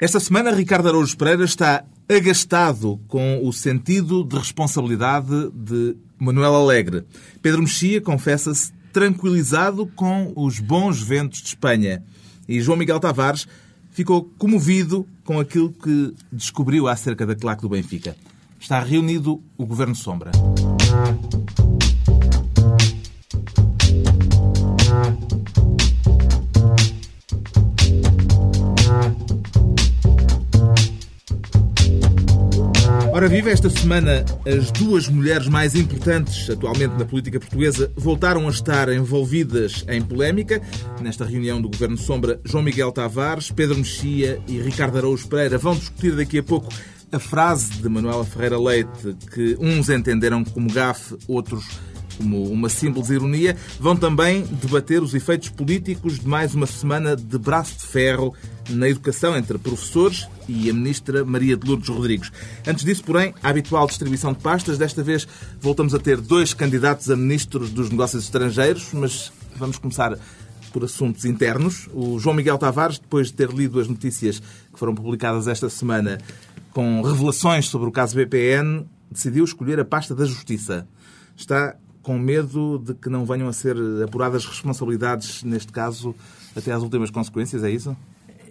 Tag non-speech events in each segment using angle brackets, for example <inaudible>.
Esta semana, Ricardo Araújo Pereira está agastado com o sentido de responsabilidade de Manuel Alegre. Pedro Mexia confessa-se tranquilizado com os bons ventos de Espanha. E João Miguel Tavares ficou comovido com aquilo que descobriu acerca da claque do Benfica. Está reunido o Governo Sombra. Ora viva, esta semana as duas mulheres mais importantes atualmente na política portuguesa voltaram a estar envolvidas em polémica. Nesta reunião do Governo Sombra, João Miguel Tavares, Pedro Mexia e Ricardo Araújo Pereira vão discutir daqui a pouco a frase de Manuela Ferreira Leite que uns entenderam como gafe, outros como uma simples ironia, vão também debater os efeitos políticos de mais uma semana de braço de ferro na educação entre professores e a ministra Maria de Lourdes Rodrigues. Antes disso, porém, a habitual distribuição de pastas. Desta vez voltamos a ter dois candidatos a ministros dos negócios estrangeiros, mas vamos começar por assuntos internos. O João Miguel Tavares, depois de ter lido as notícias que foram publicadas esta semana com revelações sobre o caso BPN, decidiu escolher a pasta da Justiça. Está com medo de que não venham a ser apuradas responsabilidades, neste caso, até às últimas consequências, é isso?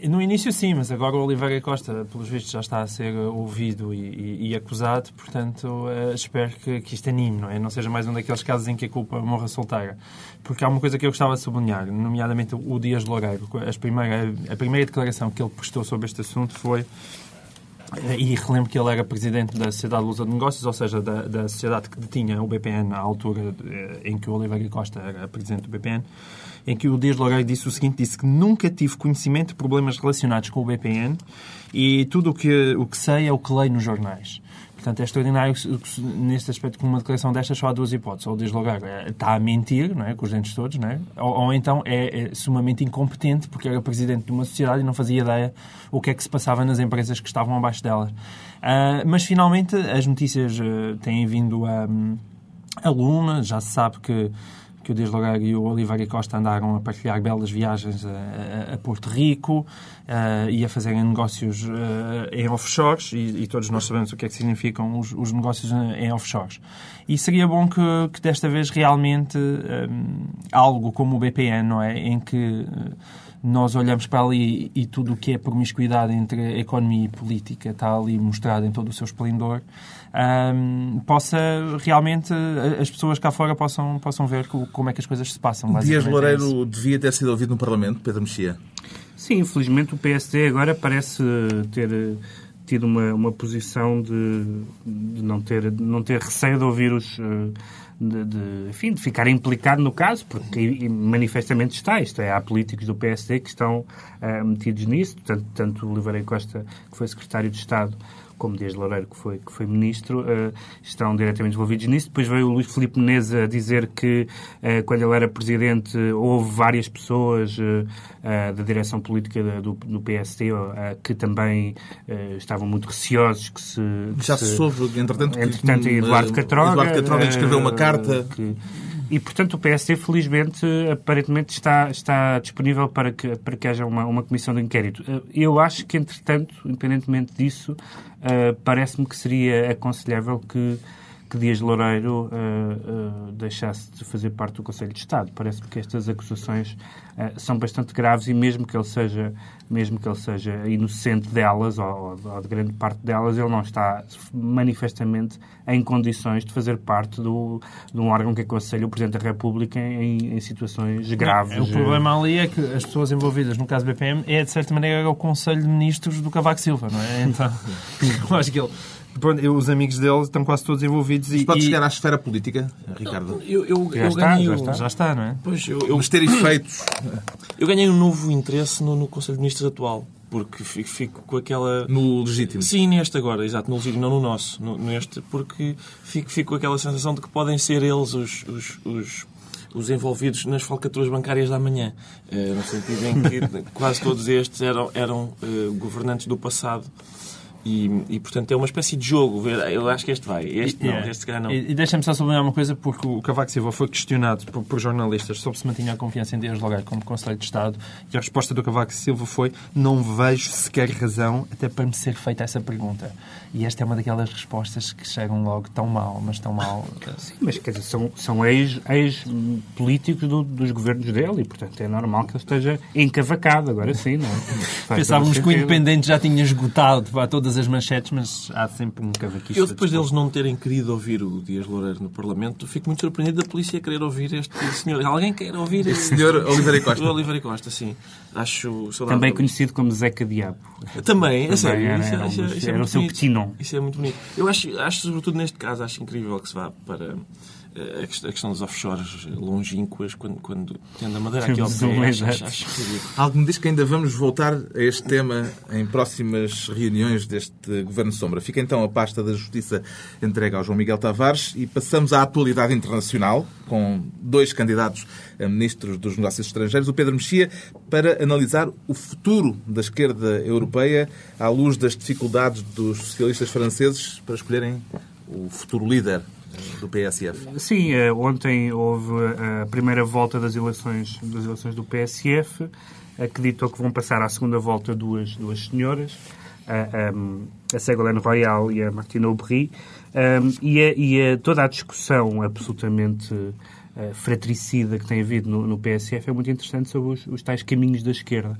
No início sim, mas agora o Oliveira Costa, pelos vistos, já está a ser ouvido e, e, e acusado, portanto uh, espero que, que isto anime, não é? Não seja mais um daqueles casos em que a culpa morra solteira. Porque há uma coisa que eu gostava de sublinhar, nomeadamente o Dias Loureiro. A primeira, a primeira declaração que ele prestou sobre este assunto foi e relembro que ele era presidente da Sociedade Lusa de Negócios, ou seja, da, da sociedade que detinha o BPN à altura eh, em que o Oliveira Costa era presidente do BPN, em que o Dias Loureiro disse o seguinte, disse que nunca tive conhecimento de problemas relacionados com o BPN e tudo o que, o que sei é o que leio nos jornais. Portanto, é extraordinário neste aspecto, com uma declaração destas, só há duas hipóteses. Ou o deslogar está a mentir, não é? com os dentes todos, não é? ou, ou então é, é, sumamente incompetente, porque era presidente de uma sociedade e não fazia ideia o que é que se passava nas empresas que estavam abaixo delas. Uh, mas, finalmente, as notícias uh, têm vindo a, um, a lume. Já se sabe que que o Deslogar e o Oliveira Costa andaram a partilhar belas viagens a, a, a Porto Rico uh, e a fazerem negócios uh, em offshores, e, e, todos nós sabemos o que é que significam os, os negócios em offshores. E seria bom que, que desta vez realmente um, eh, algo como o BPN, não é? Em que nós olhamos para ali e tudo o que é promiscuidade entre economia e política está ali mostrado em todo o seu esplendor, um, possa realmente as pessoas cá fora possam, possam ver como é que as coisas se passam. Dias Loureiro é devia ter sido ouvido no Parlamento, Pedro Mexia? Sim, infelizmente o PSD agora parece ter tido uma, uma posição de, de não, ter, não ter receio de ouvir os de, de, enfim, de ficar implicado no caso, porque manifestamente está. Isto é, há políticos do PSD que estão uh, metidos nisso, tanto, tanto o Oliveira Costa, que foi secretário de Estado, como Dias Loureiro, que foi, que foi ministro, uh, estão diretamente envolvidos nisso. Depois veio o Luís Filipe Menezes a dizer que, uh, quando ele era presidente, houve várias pessoas uh, da direção política do, do PSD que também estavam muito receosos que se... Que Já se, soube, entretanto, entretanto que, Eduardo Catroga... Eduardo Catroga escreveu uma carta... Que, e, portanto, o PSD, felizmente, aparentemente está, está disponível para que, para que haja uma, uma comissão de inquérito. Eu acho que, entretanto, independentemente disso, uh, parece-me que seria aconselhável que que Dias Loureiro uh, uh, deixasse de fazer parte do Conselho de Estado. Parece-me que estas acusações uh, são bastante graves e mesmo que ele seja, mesmo que ele seja inocente delas, ou, ou, de grande parte delas, ele não está manifestamente em condições de fazer parte do, de um órgão que aconselha o Presidente da República em, em situações graves. o problema ali é que as pessoas envolvidas no caso BPM é, de certa maneira, o Conselho de Ministros do Cavaco Silva, não é? Então, <laughs> acho que ele Pronto, eu, os amigos dele estão quase todos envolvidos. Mas e, pode chegar à esfera política, Ricardo? Eu, eu, já, eu está, ganhei, já, está, já está, não é? Pois, eu, eu... Mas ter efeitos. Eu ganhei um novo interesse no, no Conselho de Ministros atual. Porque fico, fico, com aquela. No legítimo. Sim, neste agora, exato, no legítimo, não no nosso. No, neste, porque fico, fico com aquela sensação de que podem ser eles os, os, os os envolvidos nas falcatruas bancárias da manhã, no sentido em que <laughs> quase todos estes eram, eram uh, governantes do passado E, e, portanto, é uma espécie de jogo. Eu acho que este vai. Este não, yeah. este calhar não. E, e deixa-me só sublinhar uma coisa, porque o Cavaco Silva foi questionado por, por, jornalistas sobre se mantinha a confiança em Dias Logar como Conselho de Estado e a resposta do Cavaco Silva foi não vejo sequer razão até para me ser feita essa pergunta. E esta é uma daquelas respostas que chegam logo tão mal, mas tão mal. <laughs> Sim, mas quer dizer, são, são ex-políticos ex do, dos governos dele e, portanto, é normal que ele esteja encavacado, agora sim, não é? <laughs> Pensávamos que o Independente já tinha esgotado para todas as manchetes, mas há sempre um cavaquista. Eu, depois deles não terem querido ouvir o Dias Loureiro no Parlamento, fico muito surpreendido da polícia querer ouvir este senhor. Alguém quer ouvir este senhor Oliveira Costa? O Oliveira Costa, sim. Acho Também conhecido como Zeca Diabo. Também, é sério. Era, isso, era, isso, isso, era o seu petinon. Isso é muito bonito. Eu acho, acho, sobretudo neste caso, acho incrível que se vá para a questão dos offshores longínquas, quando, quando tendo a madeira aqui ao pé, acho, acho, acho Algo me diz que ainda vamos voltar a este tema em próximas reuniões deste Governo Sombra. Fica então a pasta da Justiça entregue ao João Miguel Tavares e passamos à atualidade internacional, com dois candidatos a ministros dos Negócios Estrangeiros, o Pedro Mexia, para analisar o futuro da esquerda europeia à luz das dificuldades dos socialistas franceses para escolherem o futuro líder do PSF. Sim, eh, ontem houve a primeira volta das eleições, das eleições do PSF, acreditou que vão passar à segunda volta duas, duas senhoras, a, a Ségolène Royal e a Martine Aubry, e, a, e a, toda a discussão absolutamente uh, fratricida que tem havido no, no, PSF é muito interessante sobre os, os tais caminhos da esquerda.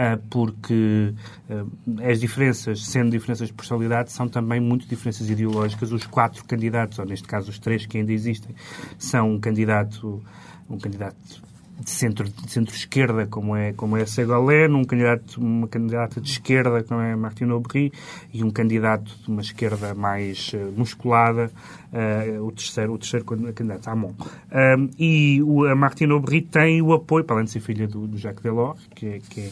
Ah, porque ah, as diferenças, sendo diferenças de personalidade, são também muito diferenças ideológicas. Os quatro candidatos, ou neste caso os três que ainda existem, são um candidato, um candidato de centro de centro-esquerda como é como é Ségolène, um candidato uma candidata de esquerda como é Martine Aubry e um candidato de uma esquerda mais uh, musculada uh, o terceiro o terceiro candidato Amon um, e o, a Martine Aubry tem o apoio para além de ser filha do, do Jacques Delors que é, que é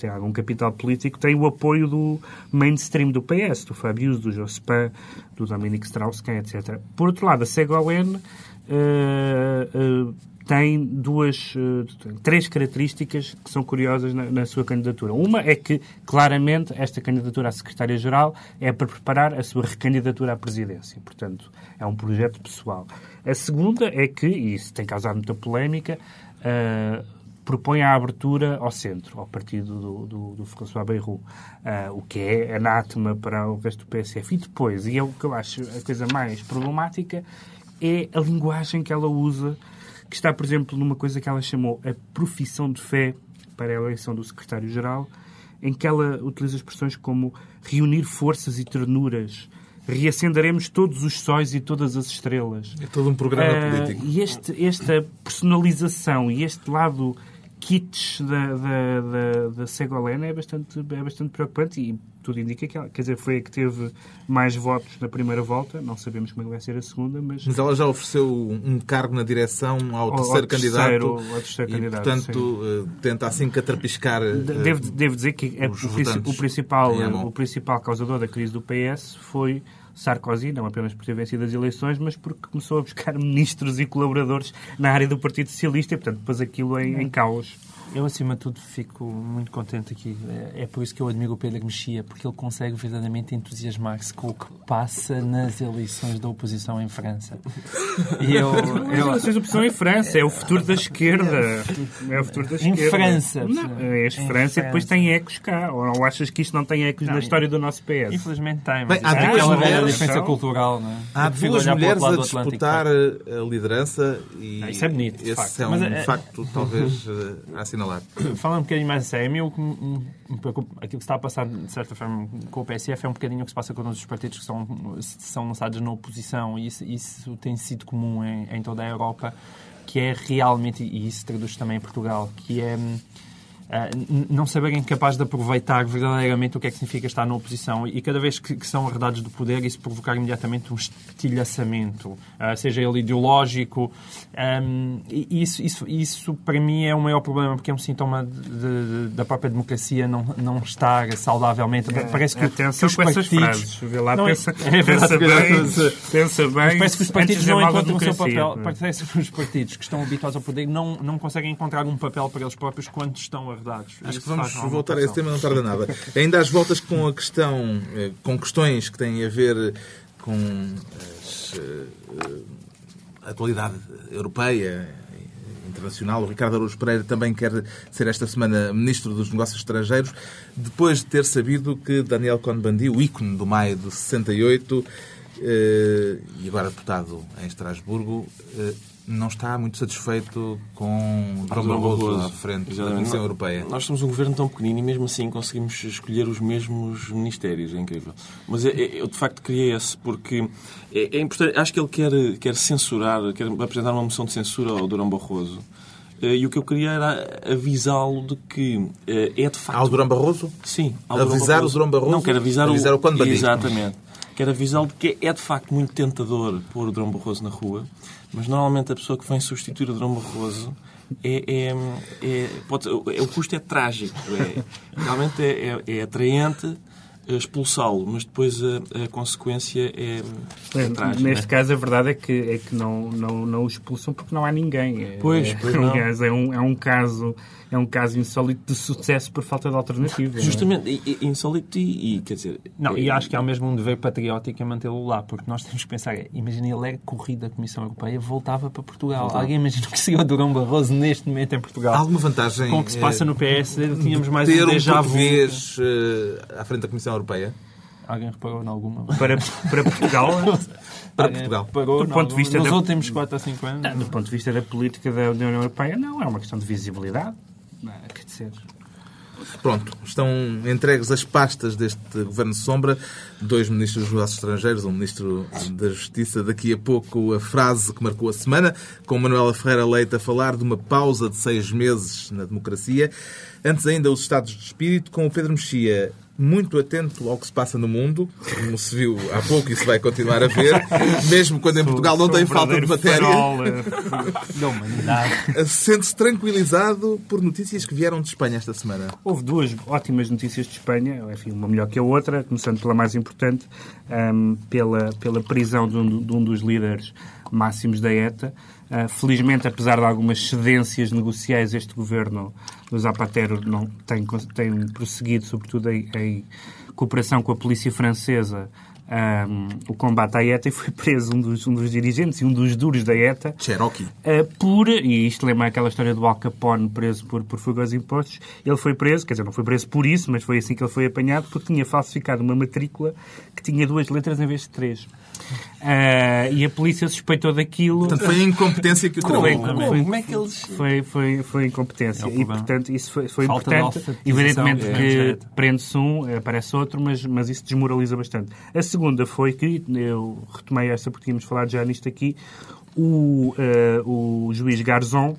tem algum capital político, tem o apoio do mainstream do PS, do Fabius, do Jospin, do Dominique Strauss-Kahn, etc. Por outro lado, a Ségolène uh, uh, tem duas, uh, três características que são curiosas na, na, sua candidatura. Uma é que, claramente, esta candidatura à secretária-geral é para preparar a sua recandidatura à presidência. Portanto, é um projeto pessoal. A segunda é que, e isso tem causado muita polémica, propõe a abertura ao centro, ao partido do, do, do François Bayrou, uh, o que é anátema para o resto do PSF. E depois, e é o que eu acho a coisa mais problemática, é a linguagem que ela usa, que está, por exemplo, numa coisa que ela chamou a profissão de fé para a eleição do secretário-geral, em que ela utiliza expressões como reunir forças e ternuras, reacenderemos todos os sóis e todas as estrelas. É todo um programa uh, político. E este, esta personalização e este lado kits da, da, da, da Segolena é bastante, é bastante preocupante e tudo indica que ela, quer dizer, foi a que teve mais votos na primeira volta, não sabemos como é que vai ser a segunda, mas... Mas ela já ofereceu um cargo na direção ao, terceiro, ao candidato terceiro, ao terceiro e, candidato, portanto, sim. Eh, tenta assim catrapiscar eh, devo, devo dizer que é, o, principal, o principal causador da crise do PS foi Sarkozy, não apenas por ter vencido as eleições, mas porque começou a buscar <laughs> ministros e colaboradores na área do Partido Socialista e, portanto, pôs aquilo em, em caos. Eu, acima de tudo, fico muito contente aqui. É, é por isso que eu admiro o Pedro Mexia, porque ele consegue verdadeiramente entusiasmar-se com o que passa nas eleições da oposição em França. <laughs> E eu, eu... As eleições da oposição em França, é o futuro da esquerda. É o futuro da esquerda. Em França. Não, é em França e depois tem ecos cá. Ou achas que isto não tem ecos não, na história do nosso PS? Infelizmente tem. Mas Bem, há duas aquela mulheres, diferença cultural, não é? Há duas mulheres a disputar a lidança e... Ah, isso é bonito, Esse facto. é um Mas, facto, talvez, a assinalar. <coughs> Falando um bocadinho mais a sério, a mim o que me preocupa, aquilo que está a passar, de certa forma, com o PSF é um bocadinho o que se passa com todos os partidos que são, são lançados na oposição e isso, isso tem sido comum em, em toda a Europa, que é realmente, e isso traduz também em Portugal, que é uh, não saberem capazes de aproveitar verdadeiramente o que é que significa estar na oposição. E cada vez que, que são arredados do poder, isso provocar imediatamente um estilhaçamento, uh, seja ele ideológico. Um, isso, isso, isso, para mim, é o maior problema, porque é um sintoma de, de, da própria democracia não, não estar saudavelmente. É, Parece que, atenção que os partidos... frases. Vê lá, não, pensa, é, pensa, bem, pensa bem. Parece que os partidos não encontram o seu papel. Parece que os partidos que estão habituados ao poder não, não conseguem encontrar um papel para eles próprios quando estão a Acho que vamos voltar a esse tema, não tarda nada. Ainda às voltas com a questão, eh, com questões que têm a ver com as, eh, a atualidade europeia, e internacional. O Ricardo Araújo Pereira também quer ser esta semana Ministro dos Negócios Estrangeiros, depois de ter sabido que Daniel Cohn-Bendit, o ícone do maio de 68, eh, e agora deputado em Estrasburgo, eh, não está muito satisfeito com Dom Barroso à frente da Exatamente. Comissão Nós- Europeia. Nós somos um governo tão pequenino e mesmo assim conseguimos escolher os mesmos ministérios. É incrível. Mas é- é- eu de facto queria esse porque é, é importante. Acho que ele quer, quer censurar, quer apresentar uma moção de censura ao Durão Barroso. Eh, E o que eu queria era avisá-lo de que eh, é de facto. Ao Durão Barroso? Sim. ao Avisar o Durão Barroso? Não, quero avisar, Avisar o Conde Bandito. Exatamente. Quero avisá-lo que é de facto muito tentador pôr o Durão Barroso na rua, mas normalmente a pessoa que vem substituir o Durão Barroso é, é, é- pode, é- o custo é trágico. É, realmente é, é, é atraente expulsá-lo, mas depois a, a consequência é, é trágica. Neste caso, a verdade é que, é que não, não, não o expulsam porque não há ninguém. É, Pois, é, pois não. aliás, é um, é um caso é um caso insólito de sucesso por falta de alternativa. é? Justamente, e, e, insólito e, e, quer dizer... Não, é- e acho que há mesmo um dever patriótico em mantê-lo lá, porque nós temos que pensar, é, imagina ele era corrido da Comissão Europeia, voltava para Portugal. Alguém imagina que seria o Durão Barroso neste momento em Portugal. Há alguma vantagem Com o que se passa eh, no PS, tínhamos mais ter um um déjà vu. português eh, à frente da Comissão Europeia? Alguém reparou em alguma? Para, para Portugal, <laughs> Para Alguém Portugal. reparou Do ponto de vista Nos da- últimos 4 ou 5 anos? do ponto de vista da política da União Europeia, não, é uma questão de visibilidade. Não, é? quer dizer, Pronto, estão entregues as pastas deste Governo Sombra, dois ministros dos negócios estrangeiros, um ministro da Justiça. Daqui a pouco a frase que marcou a semana, com Manuela Ferreira Leite a falar de uma pausa de seis meses na democracia. Antes ainda, os estados de espírito, com o Pedro Mexia muito atento ao que se passa no mundo, como se viu há pouco e se vai continuar a ver, mesmo quando em Portugal não tem falta de matéria. Da humanidade. <laughs> Sente-se tranquilizado por notícias que vieram de Espanha esta semana. Houve duas ótimas notícias de Espanha, enfim, uma melhor que a outra, começando pela mais importante, ahm, pela, pela prisão de um, de um dos líderes máximos da ETA. Ah, felizmente, apesar de algumas cedências negociais, este governo do Zapatero não tem, tem prosseguido, sobretudo em, em cooperação com a polícia francesa, ahm, o combate à ETA e foi <laughs> preso um dos, um dos dirigentes e um dos duros da ETA. Cherokee. Uh, por, e isto lembra aquela história do Al Capone preso por, por fuga aos impostos, ele foi preso, quer dizer, não foi preso por isso, mas foi assim que ele foi apanhado, porque tinha falsificado uma matrícula que tinha duas letras em vez de três. Uh, e a polícia suspeitou daquilo. Portanto, foi a incompetência que o Como, travou. como, Como? Como é que eles... Foi, foi, foi incompetência. É e, portanto, isso foi, foi Falta importante. Evidentemente do que projeto. prende-se um, aparece outro, mas, mas isso desmoraliza bastante. A segunda foi que, eu retomei esta porque tínhamos falado já nisto aqui, o, eh, o juiz Garzón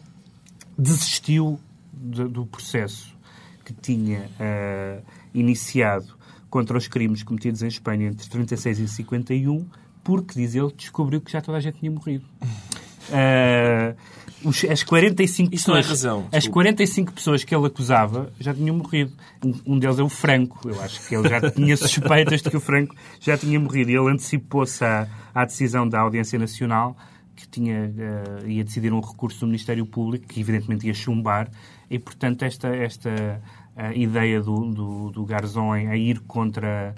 desistiu do, do processo que tinha eh, iniciado contra os crimes cometidos em Espanha entre 36 e 51, porque, diz ele, descobriu que já toda a gente tinha morrido. <laughs> Eh, os- as 45 Isso é pessoas, razão, as desculpe. 45 pessoas que ele acusava já tinham morrido. Um, um deles é o Franco. Eu acho que ele já tinha <laughs> suspeitas de que o Franco já tinha morrido. E ele antecipou-se à, à decisão da Audiência Nacional que tinha, eh, ia decidir um recurso do Ministério Público, que evidentemente ia chumbar, e portanto esta, esta eh, ideia do, do, do a ir contra,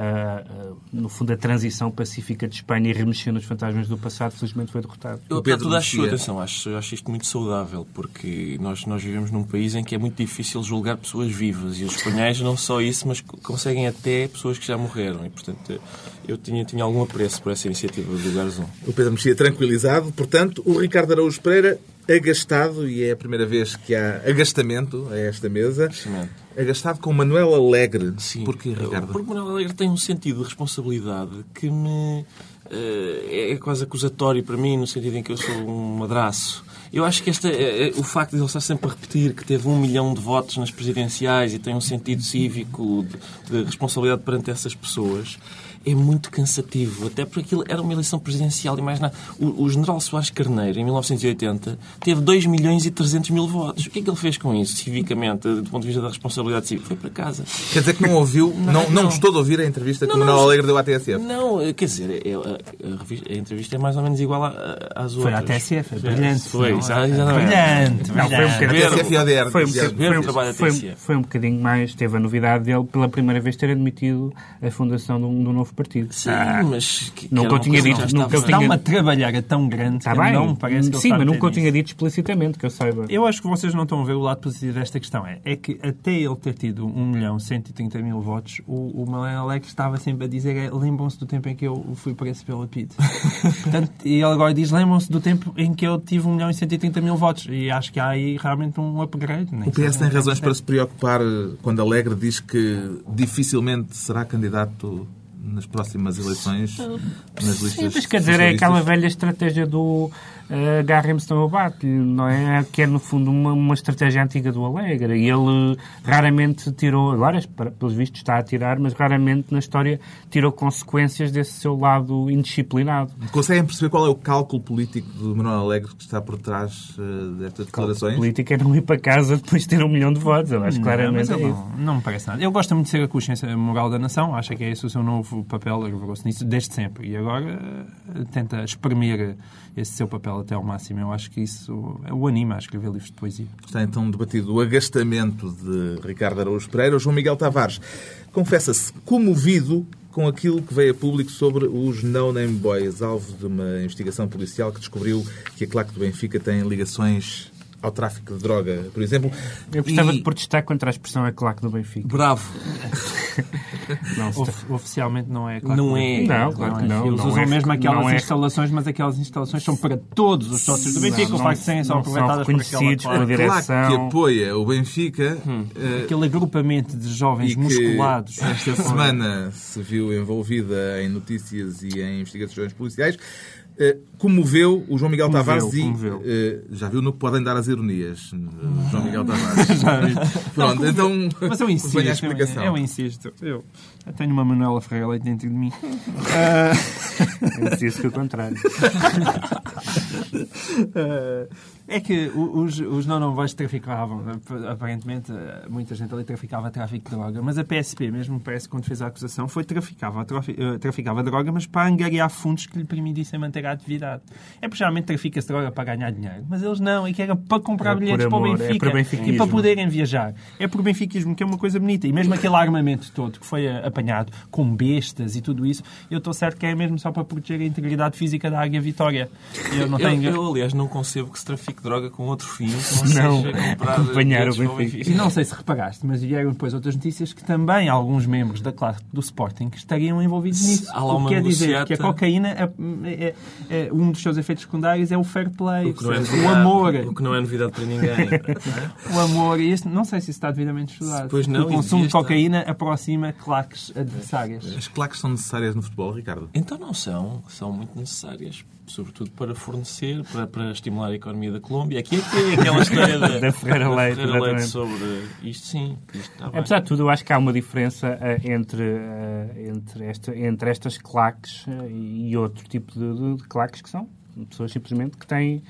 eh, no fundo, a transição pacífica de Espanha e remexer nos fantasmas do passado, felizmente foi derrotado. Eu, O Pedro Pedro acho, atenção, acho, acho isto muito saudável, porque nós, nós vivemos num país em que é muito difícil julgar pessoas vivas. E os espanhóis não só isso, mas co- conseguem até pessoas que já morreram. E, portanto, eu tinha, tinha algum apreço por essa iniciativa do Garzón. O Pedro Mexia tranquilizado. Portanto, o Ricardo Araújo Pereira agastado, e é a primeira vez que há agastamento a esta mesa, agastado com Manuel Alegre. Sim. Porquê, Ricardo? Porque Manuel Alegre tem um sentido de responsabilidade que me eh, é quase acusatório para mim, no sentido em que eu sou um madraço. Eu acho que esta, eh, eh, o facto de ele estar sempre a repetir que teve um milhão de votos nas presidenciais e tem um sentido cívico de, de responsabilidade perante essas pessoas é muito cansativo. Até porque aquilo era uma eleição presidencial e mais nada. O, o general Soares Carneiro, em 1980, teve 2 milhões e 300 mil votos. O que é que ele fez com isso, civicamente, do ponto de vista da responsabilidade? cívica. Foi para casa. Quer dizer que não ouviu, <laughs> não, não, gostou de ouvir a entrevista que o Manuel Alegre deu à TSF? Não, quer dizer, é- a, a a entrevista é mais ou menos igual à- às Foi outras. à TSF, é brilhante. Foi, não é? exa- exatamente. Brilhante, Não, foi um brilhante. bocadinho-. Foi um, foi, foi, foi um mais. Teve a novidade dele pela primeira vez ter admitido a fundação de um, de um novo partido. Sim, Ah, mas... Que, que Nunca eu tinha dito, já nunca eu tinha- uma trabalhada tão grande Está que bem. não me parece que Sim, mas nunca eu tinha dito explicitamente, que eu saiba. Eu acho que vocês não estão a ver o lado positivo desta questão. É, é que até ele ter tido 1 milhão 130 mil votos, o, o Manuel Alex estava sempre a dizer é, lembram-se do tempo em que eu fui preso pela PID. <laughs> Portanto, e ele agora diz lembram-se do tempo em que eu tive 1 milhão e 130 mil votos. E acho que há aí realmente um upgrade. nem O PS tem razões para se preocupar eh, quando Alegre diz que dificilmente será candidato nas próximas eleições nas listas Sim, mas quer dizer, é aquela velha estratégia do uh, agarrem-se no abate, não é? Que é, no fundo, uma, uma estratégia antiga do Alegre. E ele raramente tirou, agora, pelos vistos, está a tirar, mas raramente na história tirou consequências desse seu lado indisciplinado. Conseguem perceber qual é o cálculo político do Manuel Alegre que está por trás eh, destas A declarações? política é não ir para casa depois de ter um milhão de votos. Eu acho Não, claramente é não, não me parece nada. Eu gosto muito de ser a consciência moral da nação, acho que é esse o seu novo papel, revelou-se nisso desde sempre. E agora eh, tenta exprimir esse seu papel até ao máximo. Eu acho que isso o anima a escrever livros de poesia. Está então debatido o agastamento de Ricardo Araújo Pereira. O João Miguel Tavares confessa-se comovido com aquilo que veio a público sobre os No Name Boys, alvo de uma investigação policial que descobriu que a claque do Benfica tem ligações ao tráfico de droga, por exemplo. Eu gostava E- de protestar contra a expressão a claque do Benfica. Bravo. <laughs> Não, Of- oficialmente não é. Claro Não que é. Não, claro que não. Eles não usam é- mesmo aquelas não é- instalações, mas aquelas instalações são para todos os sócios do Benfica. Não, o facto de serem só não aproveitadas são por aquela claque. pela A claque direção. que apoia o Benfica Hum. eh, Aquele agrupamento de jovens e que musculados. esta semana se viu envolvida em notícias e em investigações policiais, comoveu o João Miguel Comoveu, Tavares e comoveu. eh, já viu no que podem dar as ironias, eh, João Miguel Tavares. <laughs> Pronto, então Mas eu insisto. <laughs> a explicação. Eu, eu insisto. Eu, eu tenho uma Manuela Ferreira Leite dentro de mim. Eu disse que o contrário. Eh, <laughs> é que os, os não boys traficavam, ap- aparentemente eh, muita gente ali traficava tráfico de droga, mas a PSP, mesmo parece quando fez a acusação, foi traficava, trafi- eh, traficava droga, mas para angariar fundos que lhe permitissem manter a atividade. É porque geralmente trafica-se droga para ganhar dinheiro, mas eles não, é que era para comprar É bilhetes para o amor, é Benfica benfiquismo. e para poderem viajar. É por benfiquismo, que é uma coisa bonita. E mesmo aquele armamento todo que foi eh, apanhado com bestas e tudo isso, eu estou certo que é mesmo só para proteger a integridade física da Águia Vitória. Eu não Eu, tenho... eu, aliás, não concebo que se trafique droga com outro fim que <laughs> não, Não, seja comprar acompanhar o Benfica. E não sei se reparaste, mas vieram depois outras notícias que também alguns membros da classe do Sporting estariam envolvidos Se nisso. há lá o uma que quer dizer que a cocaína, é, é- é- um dos seus efeitos secundários é o fair play, O é percebes? o novidade- amor. O que não é novidade para ninguém. <laughs> O amor, e isso, não sei se isso está devidamente estudado. Pois não, o consumo de cocaína aproxima claques adversárias. As claques são necessárias no futebol, Ricardo? Então não são. São muito necessárias. Sobretudo para fornecer, para, para estimular a economia da Colômbia. Aqui é que é aquela história <laughs> da, Da Ferreira Leite, Ferreira Leite sobre isto, sim. Isto está bem. Apesar de tudo, eu acho que há uma diferença eh, entre, eh, entre, esta, entre estas claques eh, e outro tipo de, de- de claques que são pessoas simplesmente que têm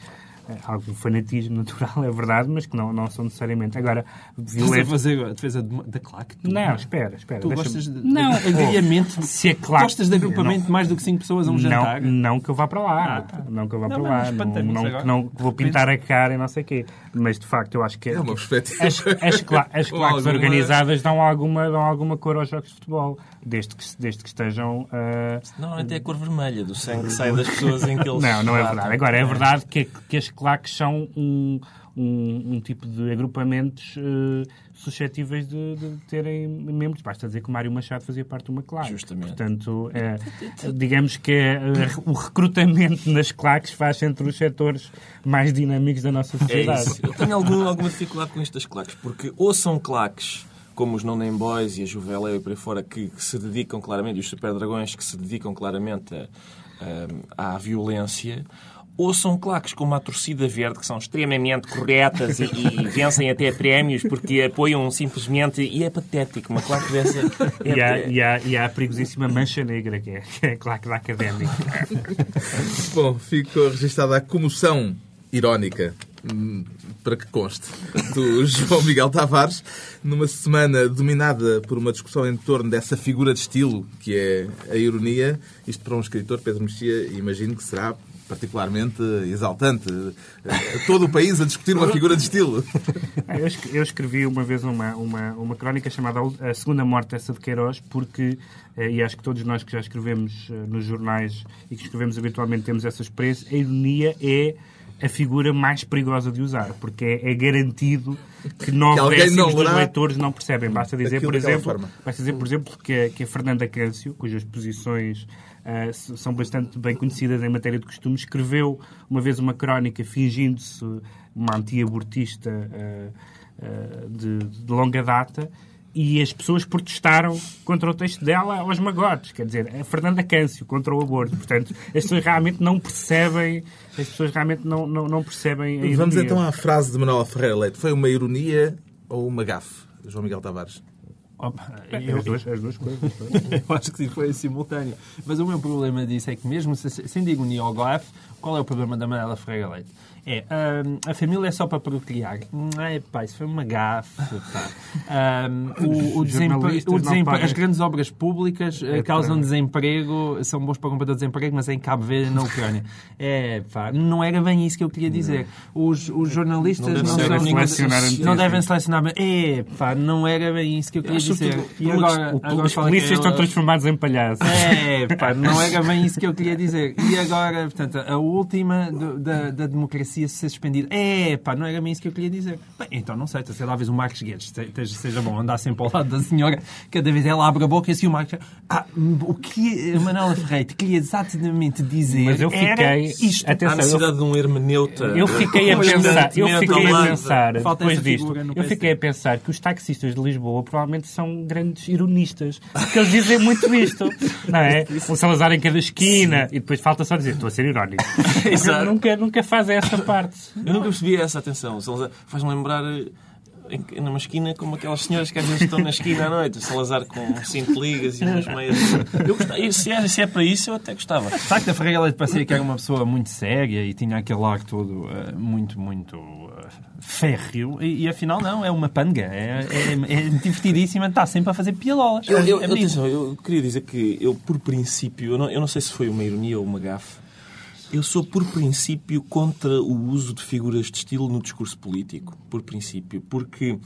algum fanatismo natural, <laughs> é verdade, mas que não, não são necessariamente. Agora, Estás a violência. fazer a defesa de- da claque? Tu- Não, espera, espera. Tu gostas de, Não, agriamento? se é claque. Gostas de agrupamento de mais do que 5 pessoas a um jantar? Não, não que eu vá para lá. Ah, tá. Não que eu vá Não, para lá. Não, não, não vou pintar a cara e não sei o quê. Mas, de facto, eu acho que... É uma perspectiva. As, as, cla- <laughs> as claques alguma- organizadas dão alguma, dão alguma cor aos jogos de futebol, desde que, desde que estejam... ah, Normalmente é a cor vermelha do sangue que sai das pessoas em que eles. Não, não é verdade. Agora, é verdade que, que as claques são um, um, um tipo de agrupamentos eh, suscetíveis de, de terem membros. Basta dizer que o Mário Machado fazia parte de uma claque. Justamente. Portanto, eh, digamos que eh, o recrutamento nas claques faz entre os setores mais dinâmicos da nossa É sociedade. isso. Eu tenho algum, alguma dificuldade com estas claques, porque ou são claques como os No Name Boys e a Juveléu e por aí fora, que, que se dedicam claramente, e os Super Dragões, que se dedicam claramente a- a- à violência, ou são claques como a Torcida Verde, que são extremamente corretas e, e <laughs> vencem até prémios porque apoiam simplesmente. E é patético, uma claque dessa. É, E há, e, há, e há a perigosíssima mancha negra, que é, que é a claque da académica. <laughs> Bom, ficou registada a comoção irónica hum, para que conste, do <laughs> João Miguel Tavares, numa semana dominada por uma discussão em torno dessa figura de estilo que é a ironia. Isto para um escritor, Pedro Mexia, imagino que será particularmente exaltante. Todo o país a discutir uma figura de estilo. Eu escrevi uma vez uma, uma, uma crónica chamada A Segunda Morte dessa de Queiroz, porque, eh, e acho que todos nós que já escrevemos eh, nos jornais e que escrevemos habitualmente temos essa experiência, a ironia é a figura mais perigosa de usar, porque é, é garantido que nove que décimos dos leitores não percebem. Basta dizer, por exemplo, basta dizer, por exemplo, que a, que a Fernanda Câncio, cujas posições uh, são bastante bem conhecidas em matéria de costumes, escreveu uma vez uma crónica fingindo-se uma anti-abortista uh, uh, de, de longa data e as pessoas protestaram contra o texto dela aos magotes. Quer dizer, a Fernanda Câncio contra o aborto. Portanto, as pessoas realmente não percebem, as pessoas realmente não, não, não percebem a ironia. Vamos então à frase de Manuela Ferreira Leite. Foi uma ironia ou uma gafe, João Miguel Tavares? Opa, eu, as, duas, as duas coisas. <laughs> eu acho que foi simultâneo. Mas o meu problema disso é que mesmo sendo ironia ou gafe, qual é o problema da Manuela Ferreira Leite? É, um, a família é só para procriar. É, pá, isso foi uma gafe. Um, <laughs> o, o desemprego, o desemprego as grandes obras públicas é, causam desemprego, são bons para combater o desemprego, mas é em Cabo Verde na Ucrânia. É, pá, não era bem isso que eu queria dizer. Os, os jornalistas não, não, devem selecionar não devem selecionar. É, pá, não era bem isso que eu queria dizer. E agora, o, agora os polícias estão transformados em palhaços. É, pá, não era bem isso que eu queria dizer. E agora, portanto, a última do, da, da democracia ser suspendido. É, pá, não era bem isso que eu queria dizer. Bem, então não sei, sei lá, vez o Marcos Guedes seja bom andar sempre ao lado da senhora, cada vez ela abre a boca e assim o Marcos. Ah, o que a Manuela Ferreira queria exatamente dizer Mas eu fiquei. Isto. Atenção, Há necessidade eu, de um hermeneuta. Eu fiquei a pensar, eu fiquei a pensar, depois disto, eu fiquei a pensar que os taxistas de Lisboa provavelmente são grandes ironistas, porque eles dizem muito isto, não é? <laughs> O Salazar em cada esquina, Sim. e depois falta só dizer, estou a ser irónico. <laughs> nunca, nunca faz essa parte. Eu nunca percebi essa atenção. Faz-me lembrar numa esquina como aquelas senhoras que às vezes estão na esquina à noite, Salazar com cinco ligas e umas meias. Eu gostava, se, é, se é para isso, eu até gostava. De facto, a Ferreira Leite parecia que era uma pessoa muito séria e tinha aquele ar todo uh, muito, muito uh, férreo. E, e, afinal, não, é uma panga. É, é, é divertidíssima, está sempre a fazer piadolas. Eu, eu, é atenção, eu queria dizer que eu, por princípio, eu não, eu não sei se foi uma ironia ou uma gafe eu sou, por princípio, contra o uso de figuras de estilo no discurso político. Por princípio. Porque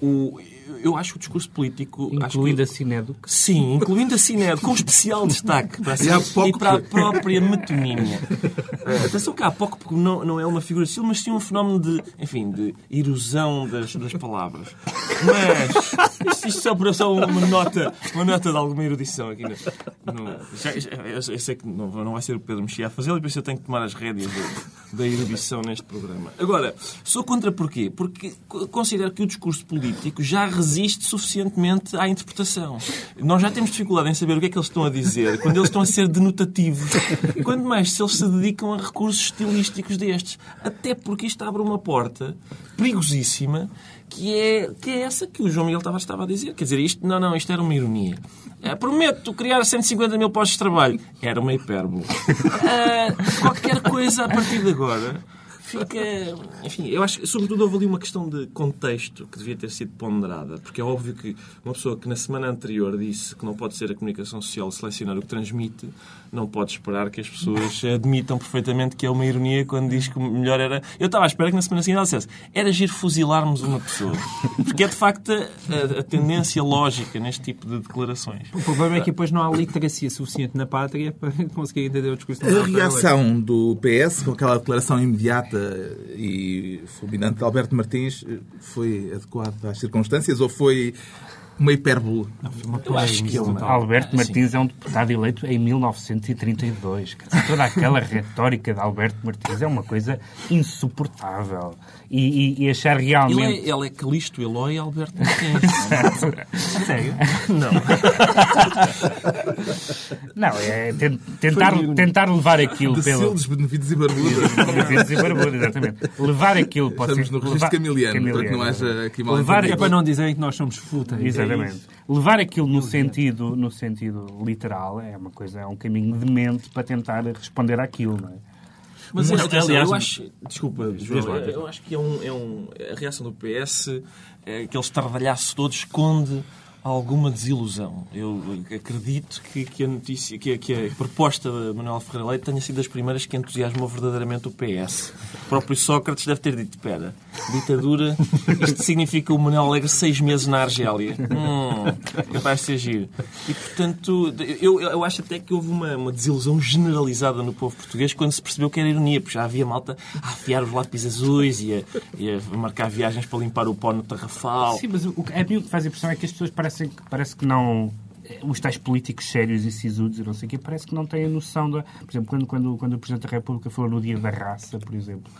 o, eu acho o discurso político. Incluindo que, a Sinedo? Sim, incluindo a Sinedo, com especial destaque para a, e, e para a própria metonímia. Uh, atenção que há pouco, porque não, não é uma figura de estilo, mas sim um fenómeno de, enfim, de erosão das, das palavras. Mas isto, isto é só uma nota, uma nota de alguma erudição aqui. No, no já, já, eu, eu, sei que não, não vai ser o Pedro Mexia a fazê-lo, e por isso eu tenho que tomar as rédeas da erudição neste programa. Agora, sou contra porquê? Porque considero que o discurso político já resiste suficientemente à interpretação. Nós já temos dificuldade em saber o que é que eles estão a dizer quando eles estão a ser denotativos. Quando mais se eles se dedicam a recursos estilísticos destes. Até porque isto abre uma porta perigosíssima que é, que é essa que o João Miguel estava, estava a dizer. Quer dizer, isto, não, não, isto era uma ironia. Uh, prometo criar 150 mil postos de trabalho. Era uma hipérbole. Uh, qualquer coisa a partir de agora fica. Enfim, eu acho que, sobretudo, houve ali uma questão de contexto que devia ter sido ponderada, porque é óbvio que uma pessoa que na semana anterior disse que não pode ser a comunicação social selecionar o que transmite, não pode esperar que as pessoas admitam perfeitamente que é uma ironia quando diz que o melhor era. Eu estava à espera que na semana seguinte ela dissesse era giro fuzilarmos uma pessoa. Porque é de facto a, a tendência lógica neste tipo de declarações. O problema é que depois não há literacia suficiente na pátria para <laughs> conseguir entender o discurso A reação do PS com aquela declaração imediata e fulminante de Alberto Martins foi adequada às circunstâncias ou foi uma hipérbole. Eu acho que ele, Alberto Martins é um deputado eleito em 1932. Toda aquela <laughs> retórica de Alberto Martins é uma coisa insuportável. E, e, e achar realmente... Ele é, ele é Calixto Eloy Alberto Martins. <laughs> Sério? Não. <laughs> Não, é tentar, tentar levar aquilo de pelo... Sildes, benefícios e barbudas. benefícios e barbudas, exatamente. Levar aquilo... Estamos no registro levar... camiliano, camiliano, para que não haja aqui mal levar... É para não dizerem que nós somos fúteis. Exatamente. É levar aquilo no sentido, no sentido literal é uma coisa, é um caminho demente para tentar responder àquilo, não é? Mas, Mas, atenção, aliás, eu acho... Desculpa, João, lá, eu acho que é um, é um... A reação do PS, é, aquele estardalhaço todo, esconde alguma desilusão. Eu acredito que, que a notícia, que, que a proposta de Manuel Ferreira Leite tenha sido das primeiras que entusiasmou verdadeiramente o PS. O próprio Sócrates deve ter dito, espera, ditadura, isto significa o Manuel Alegre seis meses na Argélia. Hum, capaz de giro. E, portanto, eu, eu acho até que houve uma, uma desilusão generalizada no povo português quando se percebeu que era ironia, porque já havia malta a afiar os lápis azuis e a, e a marcar viagens para limpar o pó no tarrafal. Sim, mas o, que- a mim o que faz a impressão é que as pessoas parecem parece que não. Os tais políticos sérios e sisudos e não sei o quê, parece que não têm a noção da. Por exemplo, quando, quando, quando o Presidente da República falou no Dia da Raça, por exemplo,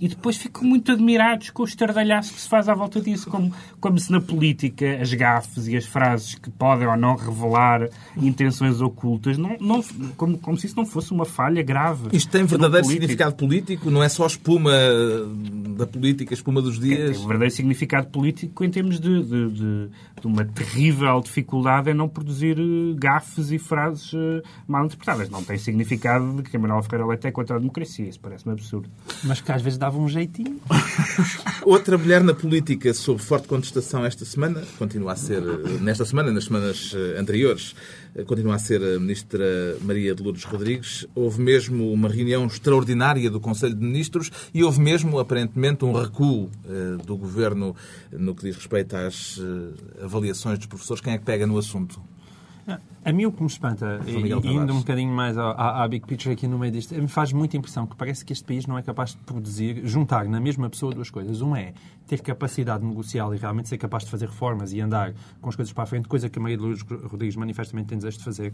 e depois ficam muito admirados com o estardalhaço que se faz à volta disso, como, como se na política as gafes e as frases que podem ou não revelar intenções ocultas, não, não, como, como se isso não fosse uma falha grave. Isto tem verdadeiro político. significado político, não é só a espuma da política, a espuma dos Tem dias. um verdadeiro significado político em termos de, de, de- de uma terrível dificuldade em não produzir eh, gafes e frases eh, mal interpretadas. Não tem significado de que Manuel Ferreira Leite é contra a democracia. Isso parece-me absurdo. Mas que às vezes dava um jeitinho. <laughs> Outra mulher na política sob forte contestação esta semana, continua a ser, eh, nesta semana, nas semanas anteriores, continua a ser a ministra Maria de Lourdes Rodrigues. Houve mesmo uma reunião extraordinária do Conselho de Ministros e houve mesmo, aparentemente, um recuo do governo no que diz respeito às avaliações dos professores. Quem é que pega no assunto? Yeah. A mim o que me espanta, e, e indo um bocadinho mais à, à- à big picture aqui no meio disto, me faz muita impressão que parece que este país não é capaz de produzir, juntar na mesma pessoa duas coisas. Uma é ter capacidade negocial e realmente ser capaz de fazer reformas e andar com as coisas para a frente, coisa que a Maria de Lourdes Rodrigues manifestamente tem desejo de fazer,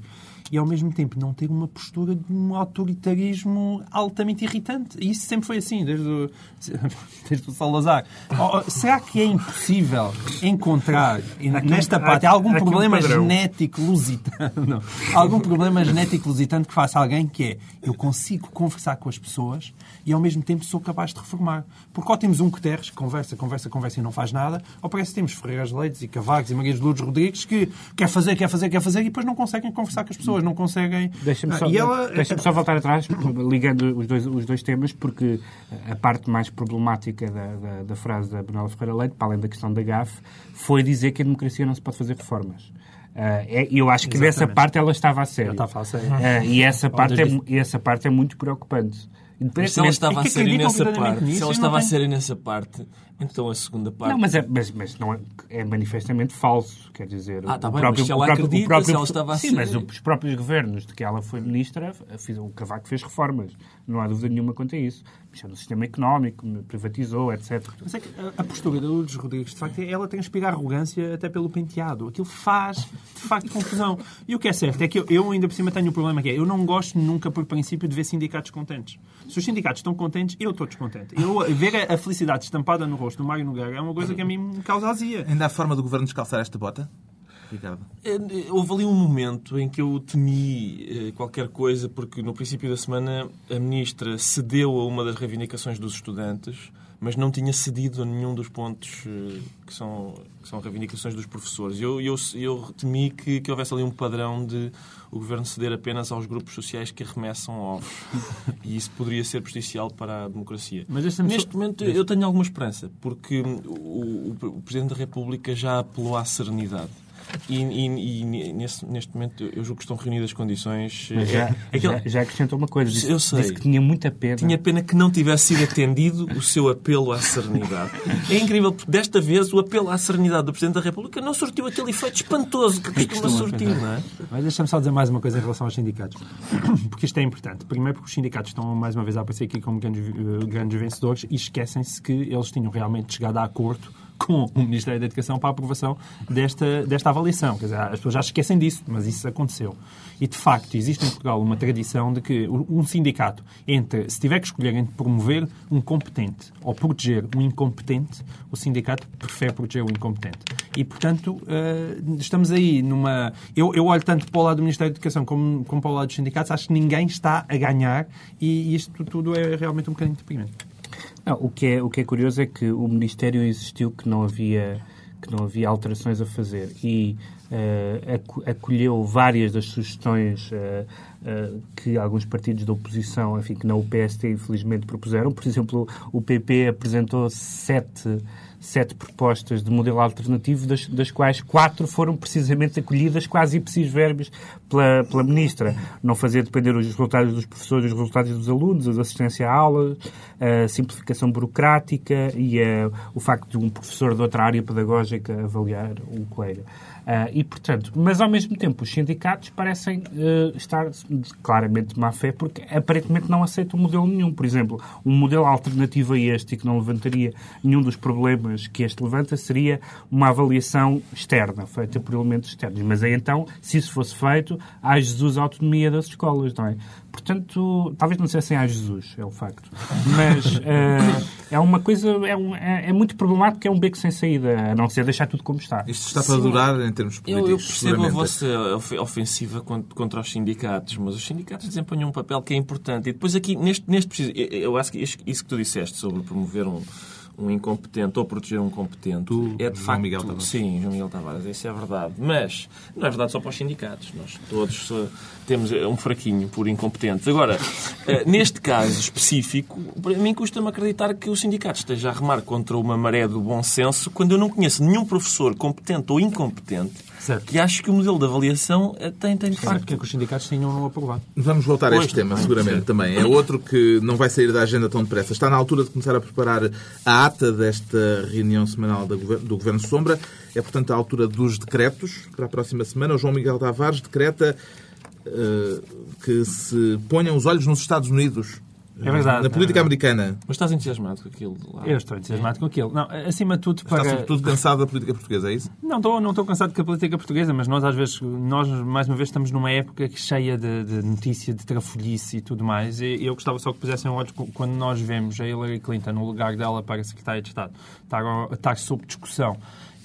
e ao mesmo tempo não ter uma postura de um autoritarismo altamente irritante. E isso sempre foi assim, desde o, <laughs> desde o Salazar. Oh, oh, será que é impossível encontrar nesta parte algum um problema genético lusitano, <laughs> não. algum problema genético lusitano que faça alguém que é eu consigo conversar com as pessoas e ao mesmo tempo sou capaz de reformar. Porque ou temos um Guterres que conversa, conversa, conversa e não faz nada, ou parece que temos Ferreiras Leites e Cavacos e Marias de Lourdes Rodrigues que quer fazer, quer fazer, quer fazer e depois não conseguem conversar com as pessoas, não conseguem... Deixa-me Ah, só, ela- deixa-me só voltar atrás, ligando os dois, os dois temas, porque a parte mais problemática da, da, da frase da Manuela Ferreira Leite, para além da questão da GAF, foi dizer que a democracia não se pode fazer reformas. Ah, é- eu acho que Exatamente. parte ela estava a sério. Estava a sério. Ah, e, essa parte é, essa parte é muito preocupante. Mas se ela estava é a sério nessa parte, nisso, se ela estava a sério nessa parte, então a segunda parte. Não, mas, é, mas, mas não é, é manifestamente falso. Quer dizer, Ah, tá o bem, próprio, mas se ela o próprio, acredita, o próprio, se ela estava a Sim, ser- mas os próprios governos de que ela foi ministra, fiz- o Cavaco fez reformas. Não há dúvida nenhuma quanto a isso. Mexeu no sistema económico, privatizou, etc. Mas é que a- a postura da Lourdes Rodrigues, de facto, ela transpira arrogância até pelo penteado. Aquilo faz, de facto, confusão. E o que é certo é que eu, eu ainda por cima tenho um problema que é, eu não gosto nunca, por princípio, de ver sindicatos contentes. Se os sindicatos estão contentes, eu estou descontente. Eu, ver a, a felicidade estampada no rosto do Mário Nogueira é uma coisa que a mim me causa azia. Ainda há forma do governo descalçar esta bota? Ricardo. Eh, Houve ali um momento em que eu temi eh, qualquer coisa, porque no princípio da semana a ministra cedeu a uma das reivindicações dos estudantes, mas não tinha cedido a nenhum dos pontos eh, que são, que são reivindicações dos professores. Eu, eu, eu temi que, que houvesse ali um padrão de o governo ceder apenas aos grupos sociais que arremessam ovos. <laughs> E isso poderia ser prejudicial para a democracia. Mas Neste só- momento eu tenho alguma esperança, porque o, o- o Presidente da República já apelou à serenidade. E, e- e nesse- neste momento eu julgo que estão reunidas as condições. Mas É- já, é aquele- já, já acrescentou uma coisa. Disse, Eu sei. disse que tinha muita pena. Tinha pena que não tivesse sido atendido o seu apelo à serenidade. <laughs> É incrível, porque desta vez o apelo à serenidade do Presidente da República não surtiu aquele efeito espantoso que costuma surtir, não é? Mas deixa-me só dizer mais uma coisa em relação aos sindicatos. <clears throat> Porque isto é importante. Primeiro porque os sindicatos estão mais uma vez a aparecer aqui como grandes, eh, grandes vencedores e esquecem-se que eles tinham realmente chegado a acordo com o Ministério da Educação para a aprovação desta, desta avaliação. Quer dizer, as pessoas já esquecem disso, mas isso aconteceu. E, de facto, existe em Portugal uma tradição de que um sindicato, entre, se tiver que escolher entre promover um competente ou proteger um incompetente, o sindicato prefere proteger o incompetente. E, portanto, eh, estamos aí numa... Eu, eu olho tanto para o lado do Ministério da Educação como, como para o lado dos sindicatos, acho que ninguém está a ganhar e isto tudo é realmente um bocadinho deprimente. Não, o, que é, o que é curioso é que o Ministério existiu que não havia, que não havia alterações a fazer e aco- acolheu várias das sugestões eh, uh, que alguns partidos da oposição, enfim, que não o PST, infelizmente, propuseram. Por exemplo, o PP apresentou sete sete propostas de modelo alternativo, das, das quais quatro foram precisamente acolhidas quase ipsis verbis pela, pela Ministra. Não fazer depender os resultados dos professores dos resultados dos alunos, a assistência à aula, a simplificação burocrática e a, o facto de um professor de outra área pedagógica avaliar um colega. Uh, e, portanto, mas ao mesmo tempo os sindicatos parecem uh, estar claramente de má fé porque aparentemente não aceitam modelo nenhum. Por exemplo, um modelo alternativo a este e que não levantaria nenhum dos problemas que este levanta seria uma avaliação externa, feita por elementos externos. Mas aí então, se isso fosse feito, há Jesus a autonomia das escolas, não é? Portanto, talvez não dissessem a Jesus, é o facto. Mas uh, é uma coisa, é, um, é, é, muito problemático, é um beco sem saída, a não ser deixar tudo como está. Isto está para Sim. durar em termos políticos. Eu, eu percebo a vossa ofensiva contra os sindicatos, mas os sindicatos desempenham um papel que é importante. E depois aqui, neste, neste eu acho que isso que tu disseste sobre promover um um incompetente ou proteger um competente tu, é de João facto. Miguel Tavares. Sim, João Miguel Tavares, isso é verdade. Mas não é verdade só para os sindicatos. Nós todos temos um fraquinho por incompetentes. Agora, uh, neste caso específico, para mim custa-me acreditar que o sindicato esteja a remar contra uma maré do bom senso quando eu não conheço nenhum professor competente ou incompetente certo. que acho que o modelo de avaliação eh, tem, tem de facto. Porque é que os sindicatos tinham não aprovado. Vamos voltar a este tema, seguramente, também. É outro que não vai sair da agenda tão depressa. Está na altura de começar a preparar a ata desta reunião semanal do Governo Sombra. É, portanto, a altura dos decretos para a próxima semana. O João Miguel Tavares decreta que se ponham os olhos nos Estados Unidos é verdade. Na política é americana. Mas estás entusiasmado com aquilo lá? Eu estou entusiasmado com aquilo. Não, acima de tudo para... Estás sobretudo cansado da política portuguesa, é isso? Não estou, não estou cansado da política portuguesa, mas nós às vezes, nós mais uma vez estamos numa época cheia de, de notícia, de trafolhice e tudo mais. E eu gostava só que pusessem olhos quando nós vemos a Hillary Clinton no lugar dela para Secretária de Estado estar, estar sob discussão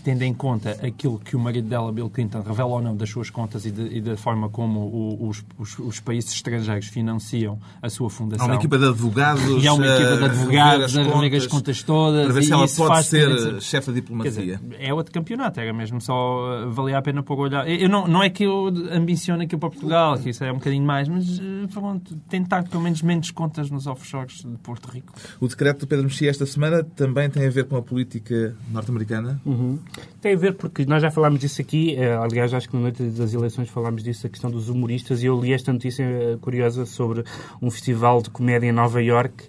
tendo em conta aquilo que o marido dela, Bill Clinton, revela ou não das suas contas e, de, e da forma como o, os, os, os, países estrangeiros financiam a sua fundação. Há uma equipa de advogados. E há uma equipa de advogados a rever as contas todas. Para ver se ela pode ser chefe de diplomacia. Dizer, é outro campeonato, era mesmo só valia a pena pôr olhar. Eu não, não é que eu ambicione aqui para Portugal, que isso é um bocadinho mais, mas eh, pronto, tentar pelo menos menos contas nos offshores de Porto Rico. O decreto de Pedro Mexia esta semana também tem a ver com a política norte-americana? Uhum. Tem a ver porque nós já falámos disso aqui, eh, aliás, acho que na noite das eleições falámos disso, a questão dos humoristas, e eu li esta notícia eh, curiosa sobre um festival de comédia em Nova York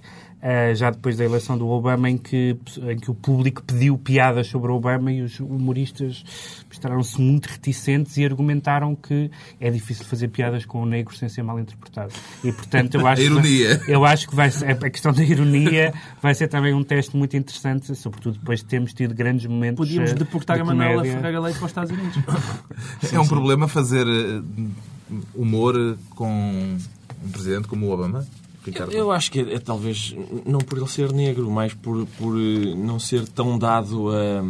Uh, já depois da eleição do Obama, em que, em que o público pediu piadas sobre o Obama e os humoristas mostraram-se muito reticentes e argumentaram que é difícil fazer piadas com o negro sem ser mal interpretado. E, portanto, eu <laughs> acho, a ironia. Que, eu acho que vai ser, a questão da ironia vai ser também um teste muito interessante, sobretudo depois de termos tido grandes momentos. Podíamos eh, deportar de a Manuela Ferreira Leite para os Estados Unidos. <laughs> é um problema fazer eh, humor com um presidente como o Obama? Ricardo? Eu, eu acho que é, é, talvez, não por ele ser negro, mas por, por eh, não ser tão dado a,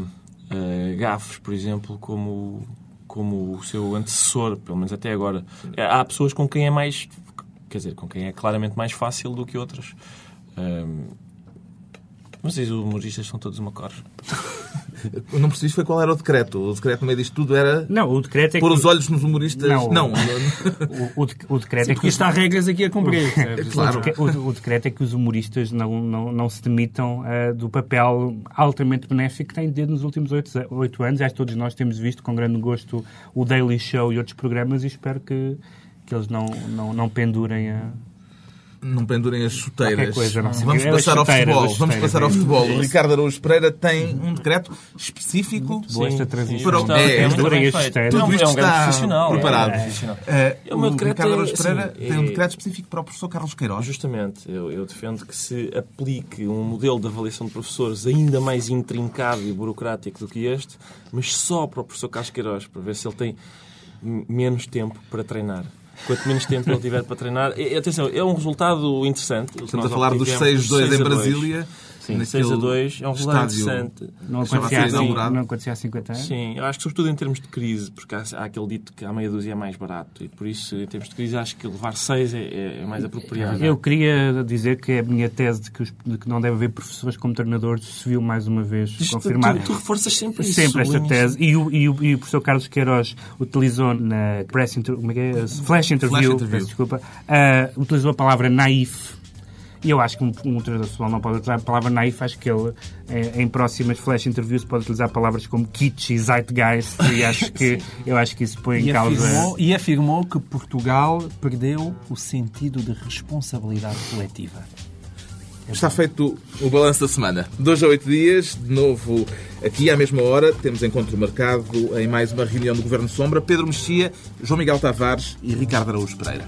a gafes, por exemplo, como, como o seu antecessor, pelo menos até agora. Há pessoas com quem é mais. Quer dizer, com quem é claramente mais fácil do que outras. Um, mas os humoristas são todos uma cor. não percebi foi qual era o decreto. O decreto no meio disto tudo era. Não, o decreto é Pôr que... os olhos nos humoristas. Não. não. <laughs> O, o, o, decreto Sim, é que. está regras aqui a cumprir. <laughs> claro. O, o, decreto é que os humoristas não, não, não se demitam uh, do papel altamente benéfico que têm tido nos últimos oito anos. Acho que todos nós temos visto com grande gosto o Daily Show e outros programas e espero que, que eles não, não, não pendurem a não pendurem as chuteiras. Coisa, não Vamos é passar ao futebol. Vamos passar ao futebol. O Ricardo Araújo Pereira tem um decreto específico Boa esta transição. para o é, é, as chuteiras. Tudo isto está preparado. É, é, é. O, o Ricardo Araújo Pereira assim, tem um decreto específico para o professor Carlos Queiroz. Justamente. Eu, eu defendo que se aplique um modelo de avaliação de professores ainda mais intrincado e burocrático do que este, mas só para o professor Carlos Queiroz, para ver se ele tem menos tempo para treinar quanto menos tempo ele tiver para treinar. E, atenção, é um resultado interessante. Estamos a falar dos 6-2 em Brasília. Sim, naquele 6 a 2 é um resultado estádio interessante. Não acontecia, assim, não acontecia há 50 anos? Sim, eu acho que sobretudo em termos de crise, porque há, há aquele dito que a meia dúzia é mais barato e por isso, em termos de crise, acho que levar 6 é, é- é mais apropriado. Eu queria dizer que a minha tese de que, os- de que não deve haver professores como treinadores se viu mais uma vez Isto- confirmada. Tu, tu reforças sempre isso. Sempre esta tese. E o, e, o, e o professor Carlos Queiroz utilizou na press inter, como é que é? Flash interview, interview. peço desculpa, ah, utilizou a palavra naif. E eu acho que um, um treinador de futebol não pode utilizar a palavra naif. Acho que ele, eh, em próximas flash interviews, pode utilizar palavras como kitsch e zeitgeist. E <laughs> acho que, eu acho que isso põe em E causa... afirmou, e afirmou que Portugal perdeu o sentido de responsabilidade coletiva. Está feito o balanço da semana. Dois a oito dias, de novo aqui à mesma hora, temos encontro marcado em mais uma reunião do Governo Sombra. Pedro Mexia, João Miguel Tavares e Ricardo Araújo Pereira.